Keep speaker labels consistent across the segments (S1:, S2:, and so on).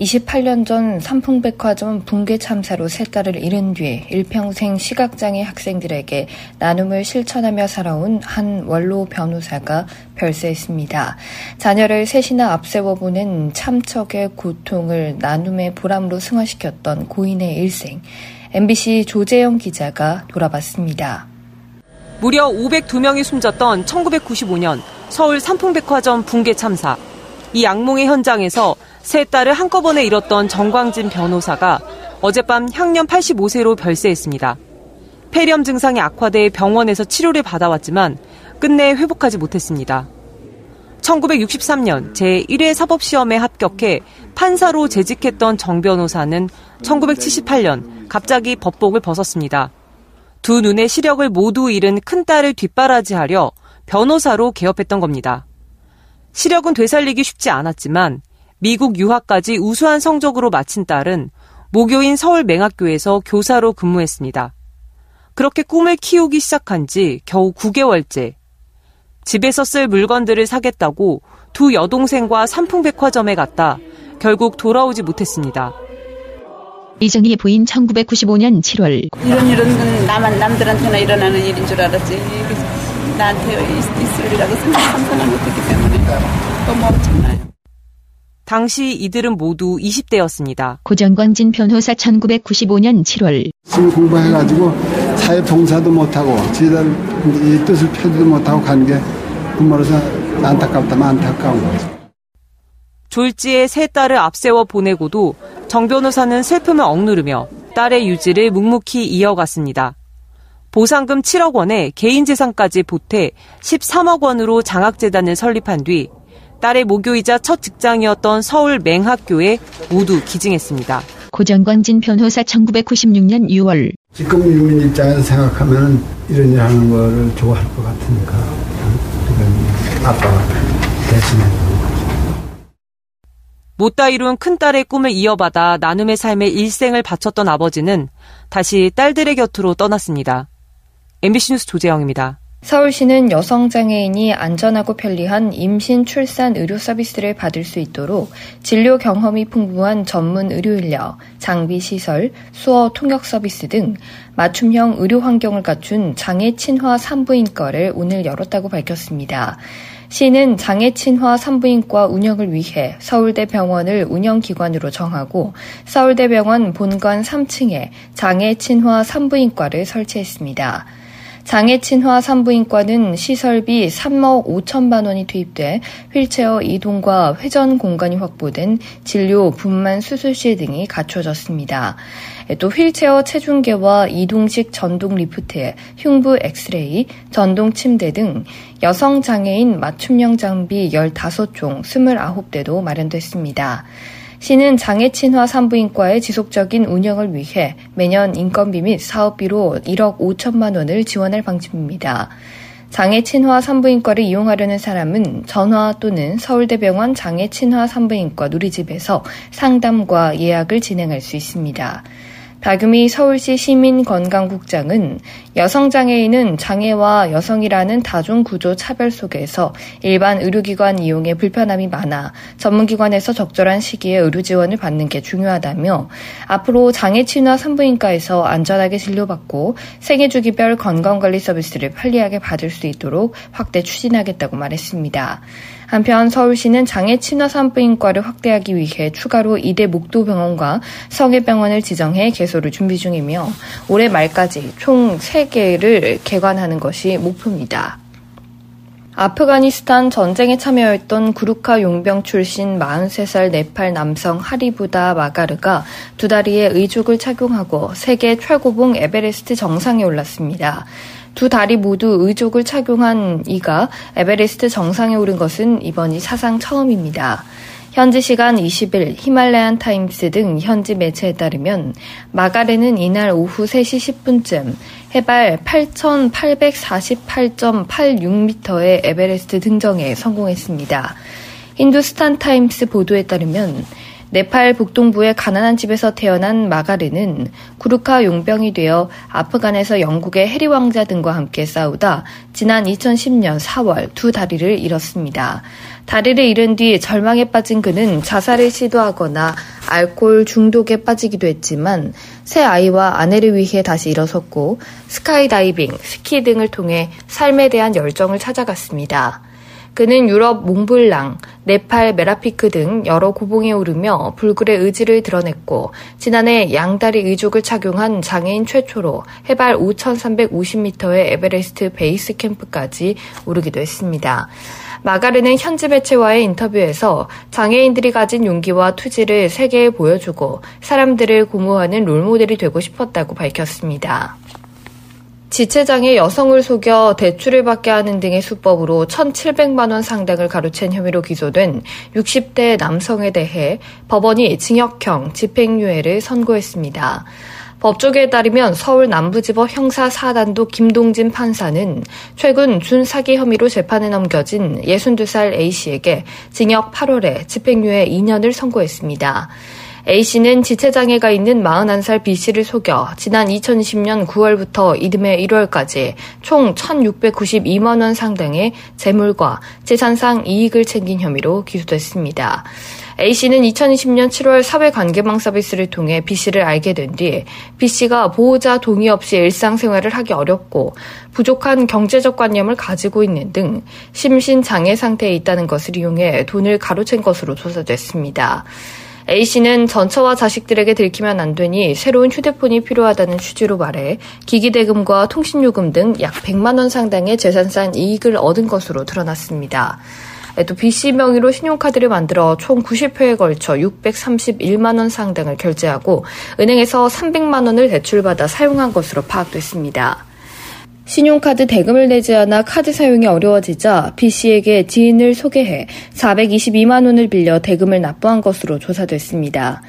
S1: 28년 전 삼풍백화점 붕괴 참사로 세 딸을 잃은 뒤 일평생 시각장애 학생들에게 나눔을 실천하며 살아온 한 원로 변호사가 별세했습니다. 자녀를 셋이나 앞세워 보낸 참척의 고통을 나눔의 보람으로 승화시켰던 고인의 일생, MBC 조재영 기자가 돌아봤습니다.
S2: 무려 502명이 숨졌던 1995년 서울 삼풍백화점 붕괴 참사. 이 악몽의 현장에서 세 딸을 한꺼번에 잃었던 정광진 변호사가 어젯밤 향년 85세로 별세했습니다. 폐렴 증상이 악화돼 병원에서 치료를 받아왔지만 끝내 회복하지 못했습니다. 1963년 제1회 사법시험에 합격해 판사로 재직했던 정 변호사는 1978년 갑자기 법복을 벗었습니다. 두 눈의 시력을 모두 잃은 큰딸을 뒷바라지하려 변호사로 개업했던 겁니다. 시력은 되살리기 쉽지 않았지만 미국 유학까지 우수한 성적으로 마친 딸은 모교인 서울 맹학교에서 교사로 근무했습니다. 그렇게 꿈을 키우기 시작한 지 겨우 9개월째. 집에서 쓸 물건들을 사겠다고 두 여동생과 삼풍백화점에 갔다 결국 돌아오지 못했습니다.
S3: 이정희 부인 1995년 7월
S4: 이런 일은 나만 남들한테나 일어나는 일인 줄 알았지 나한테 있, 을 이라고 상상을 못했기 때문에 너무 엄청나요.
S2: 당시 이들은 모두 20대였습니다.
S3: 고정광진 변호사 1995년 7월
S5: 술 공부해가지고 사회 봉사도 못하고 지들 이 뜻을 펴지도 못하고 간 게 부모로서 안타깝다면 안타까운 거죠.
S2: 졸지에 세 딸을 앞세워 보내고도 정 변호사는 슬픔을 억누르며 딸의 유지를 묵묵히 이어갔습니다. 보상금 7억 원에 개인 재산까지 보태 13억 원으로 장학재단을 설립한 뒤 딸의 모교이자 첫 직장이었던 서울 맹학교에 모두 기증했습니다.
S3: 고정광진 변호사 1996년 6월
S5: 지금 유민 입장에서 생각하면 이런 일 하는 거를 좋아할 것 같으니까 아빠가 대신해
S2: 못다 이룬 큰딸의 꿈을 이어받아 나눔의 삶에 일생을 바쳤던 아버지는 다시 딸들의 곁으로 떠났습니다. MBC 뉴스 조재영입니다.
S1: 서울시는 여성장애인이 안전하고 편리한 임신 출산 의료 서비스를 받을 수 있도록 진료 경험이 풍부한 전문 의료 인력, 장비 시설, 수어 통역 서비스 등 맞춤형 의료 환경을 갖춘 장애 친화 산부인과를 오늘 열었다고 밝혔습니다. 시는 장애 친화 산부인과 운영을 위해 서울대 병원을 운영기관으로 정하고 서울대 병원 본관 3층에 장애 친화 산부인과를 설치했습니다. 장애 친화 산부인과는 시설비 3억 5천만 원이 투입돼 휠체어 이동과 회전 공간이 확보된 진료, 분만 수술실 등이 갖춰졌습니다. 또 휠체어 체중계와 이동식 전동 리프트, 흉부 엑스레이, 전동 침대 등 여성 장애인 맞춤형 장비 15종 29대도 마련됐습니다. 시는 장애 친화 산부인과의 지속적인 운영을 위해 매년 인건비 및 사업비로 1억 5천만 원을 지원할 방침입니다. 장애 친화 산부인과를 이용하려는 사람은 전화 또는 서울대병원 장애 친화 산부인과 누리집에서 상담과 예약을 진행할 수 있습니다. 박유미 서울시 시민건강국장은 여성장애인은 장애와 여성이라는 다중구조 차별 속에서 일반 의료기관 이용에 불편함이 많아 전문기관에서 적절한 시기에 의료 지원을 받는 게 중요하다며 앞으로 장애 친화 산부인과에서 안전하게 진료받고 생애주기별 건강관리 서비스를 편리하게 받을 수 있도록 확대 추진하겠다고 말했습니다. 한편 서울시는 장애 친화 산부인과를 확대하기 위해 추가로 이대 목도병원과 성해병원을 지정해 개소를 준비 중이며 올해 말까지 총 3개를 개관하는 것이 목표입니다. 아프가니스탄 전쟁에 참여했던 구루카 용병 출신 43살 네팔 남성 하리부다 마가르가 두 다리에 의족을 착용하고 세계 최고봉 에베레스트 정상에 올랐습니다. 두 다리 모두 의족을 착용한 이가 에베레스트 정상에 오른 것은 이번이 사상 처음입니다. 현지 시간 20일 히말라얀 타임스 등 현지 매체에 따르면 마가르는 이날 오후 3시 10분쯤 해발 8,848.86m의 에베레스트 등정에 성공했습니다. 힌두스탄 타임스 보도에 따르면 네팔 북동부의 가난한 집에서 태어난 마가르는 구르카 용병이 되어 아프간에서 영국의 해리 왕자 등과 함께 싸우다 지난 2010년 4월 두 다리를 잃었습니다. 다리를 잃은 뒤 절망에 빠진 그는 자살을 시도하거나 알코올 중독에 빠지기도 했지만 새 아이와 아내를 위해 다시 일어섰고 스카이다이빙, 스키 등을 통해 삶에 대한 열정을 찾아갔습니다. 그는 유럽 몽블랑, 네팔 메라피크 등 여러 고봉에 오르며 불굴의 의지를 드러냈고 지난해 양다리 의족을 착용한 장애인 최초로 해발 5,350m의 에베레스트 베이스 캠프까지 오르기도 했습니다. 마가르는 현지 매체와의 인터뷰에서 장애인들이 가진 용기와 투지를 세계에 보여주고 사람들을 고무하는 롤모델이 되고 싶었다고 밝혔습니다. 지체장애 여성을 속여 대출을 받게 하는 등의 수법으로 1,700만 원 상당을 가로챈 혐의로 기소된 60대 남성에 대해 법원이 징역형 집행유예를 선고했습니다. 법조계에 따르면 서울 남부지법 형사 4단도 김동진 판사는 최근 준사기 혐의로 재판에 넘겨진 62살 A씨에게 징역 8월에 집행유예 2년을 선고했습니다. A씨는 지체장애가 있는 41살 B씨를 속여 지난 2020년 9월부터 이듬해 1월까지 총 1,692만원 상당의 재물과 재산상 이익을 챙긴 혐의로 기소됐습니다. A씨는 2020년 7월 사회관계망 서비스를 통해 B씨를 알게 된 뒤 B씨가 보호자 동의 없이 일상생활을 하기 어렵고 부족한 경제적 관념을 가지고 있는 등 심신장애 상태에 있다는 것을 이용해 돈을 가로챈 것으로 조사됐습니다. A씨는 전처와 자식들에게 들키면 안 되니 새로운 휴대폰이 필요하다는 취지로 말해 기기대금과 통신요금 등 약 100만 원 상당의 재산상 이익을 얻은 것으로 드러났습니다. 또 B씨 명의로 신용카드를 만들어 총 90회에 걸쳐 631만 원 상당을 결제하고 은행에서 300만 원을 대출받아 사용한 것으로 파악됐습니다. 신용카드 대금을 내지 않아 카드 사용이 어려워지자 B씨에게 지인을 소개해 422만 원을 빌려 대금을 납부한 것으로 조사됐습니다.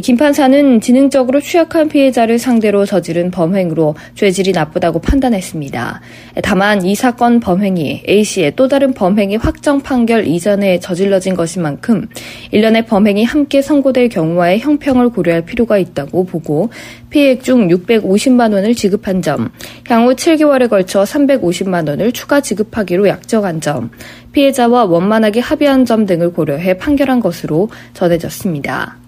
S1: 김 판사는 지능적으로 취약한 피해자를 상대로 저지른 범행으로 죄질이 나쁘다고 판단했습니다. 다만 이 사건 범행이 A씨의 또 다른 범행이 확정 판결 이전에 저질러진 것인 만큼 일련의 범행이 함께 선고될 경우와의 형평을 고려할 필요가 있다고 보고 피해액 중 650만 원을 지급한 점, 향후 7개월에 걸쳐 350만 원을 추가 지급하기로 약정한 점, 피해자와 원만하게 합의한 점 등을 고려해 판결한 것으로 전해졌습니다.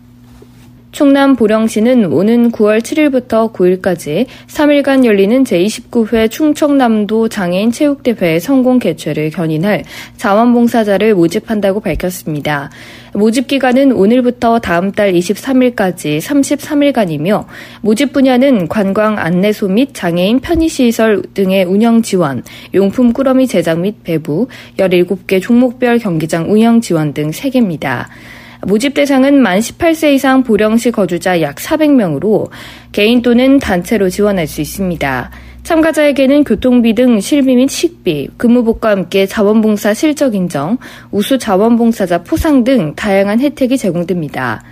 S1: 충남 보령시는 오는 9월 7일부터 9일까지 3일간 열리는 제29회 충청남도 장애인 체육대회 성공 개최를 견인할 자원봉사자를 모집한다고 밝혔습니다. 모집 기간은 오늘부터 다음 달 23일까지 33일간이며 모집 분야는 관광 안내소 및 장애인 편의시설 등의 운영 지원, 용품 꾸러미 제작 및 배부, 17개 종목별 경기장 운영 지원 등 3개입니다. 모집 대상은 만 18세 이상 보령시 거주자 약 400명으로 개인 또는 단체로 지원할 수 있습니다. 참가자에게는 교통비 등 실비 및 식비, 근무복과 함께 자원봉사 실적 인정, 우수 자원봉사자 포상 등 다양한 혜택이 제공됩니다.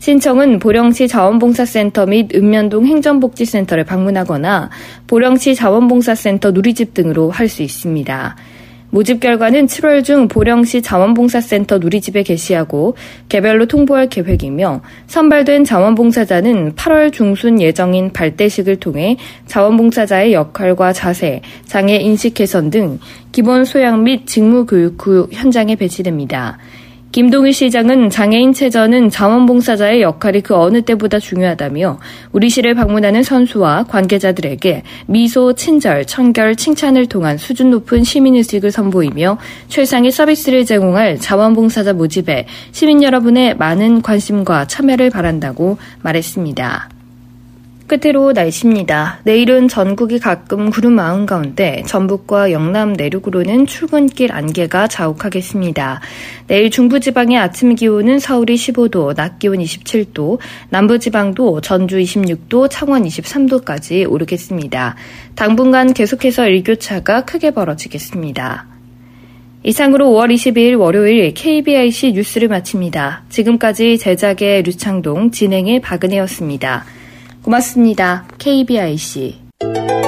S1: 신청은 보령시 자원봉사센터 및 읍면동 행정복지센터를 방문하거나 보령시 자원봉사센터 누리집 등으로 할 수 있습니다. 모집 결과는 7월 중 보령시 자원봉사센터 누리집에 게시하고 개별로 통보할 계획이며 선발된 자원봉사자는 8월 중순 예정인 발대식을 통해 자원봉사자의 역할과 자세, 장애 인식 개선 등 기본 소양 및 직무 교육 후 현장에 배치됩니다. 김동희 시장은 장애인 체전은 자원봉사자의 역할이 그 어느 때보다 중요하다며 우리 시를 방문하는 선수와 관계자들에게 미소, 친절, 청결, 칭찬을 통한 수준 높은 시민의식을 선보이며 최상의 서비스를 제공할 자원봉사자 모집에 시민 여러분의 많은 관심과 참여를 바란다고 말했습니다. 끝으로 날씨입니다. 내일은 전국이 가끔 구름 많은 가운데 전북과 영남 내륙으로는 출근길 안개가 자욱하겠습니다. 내일 중부지방의 아침 기온은 서울이 15도, 낮 기온 27도, 남부지방도 전주 26도, 창원 23도까지 오르겠습니다. 당분간 계속해서 일교차가 크게 벌어지겠습니다. 이상으로 5월 22일 월요일 KBIC 뉴스를 마칩니다. 지금까지 제작의 류창동, 진행의 박은혜였습니다. 고맙습니다. KBIC.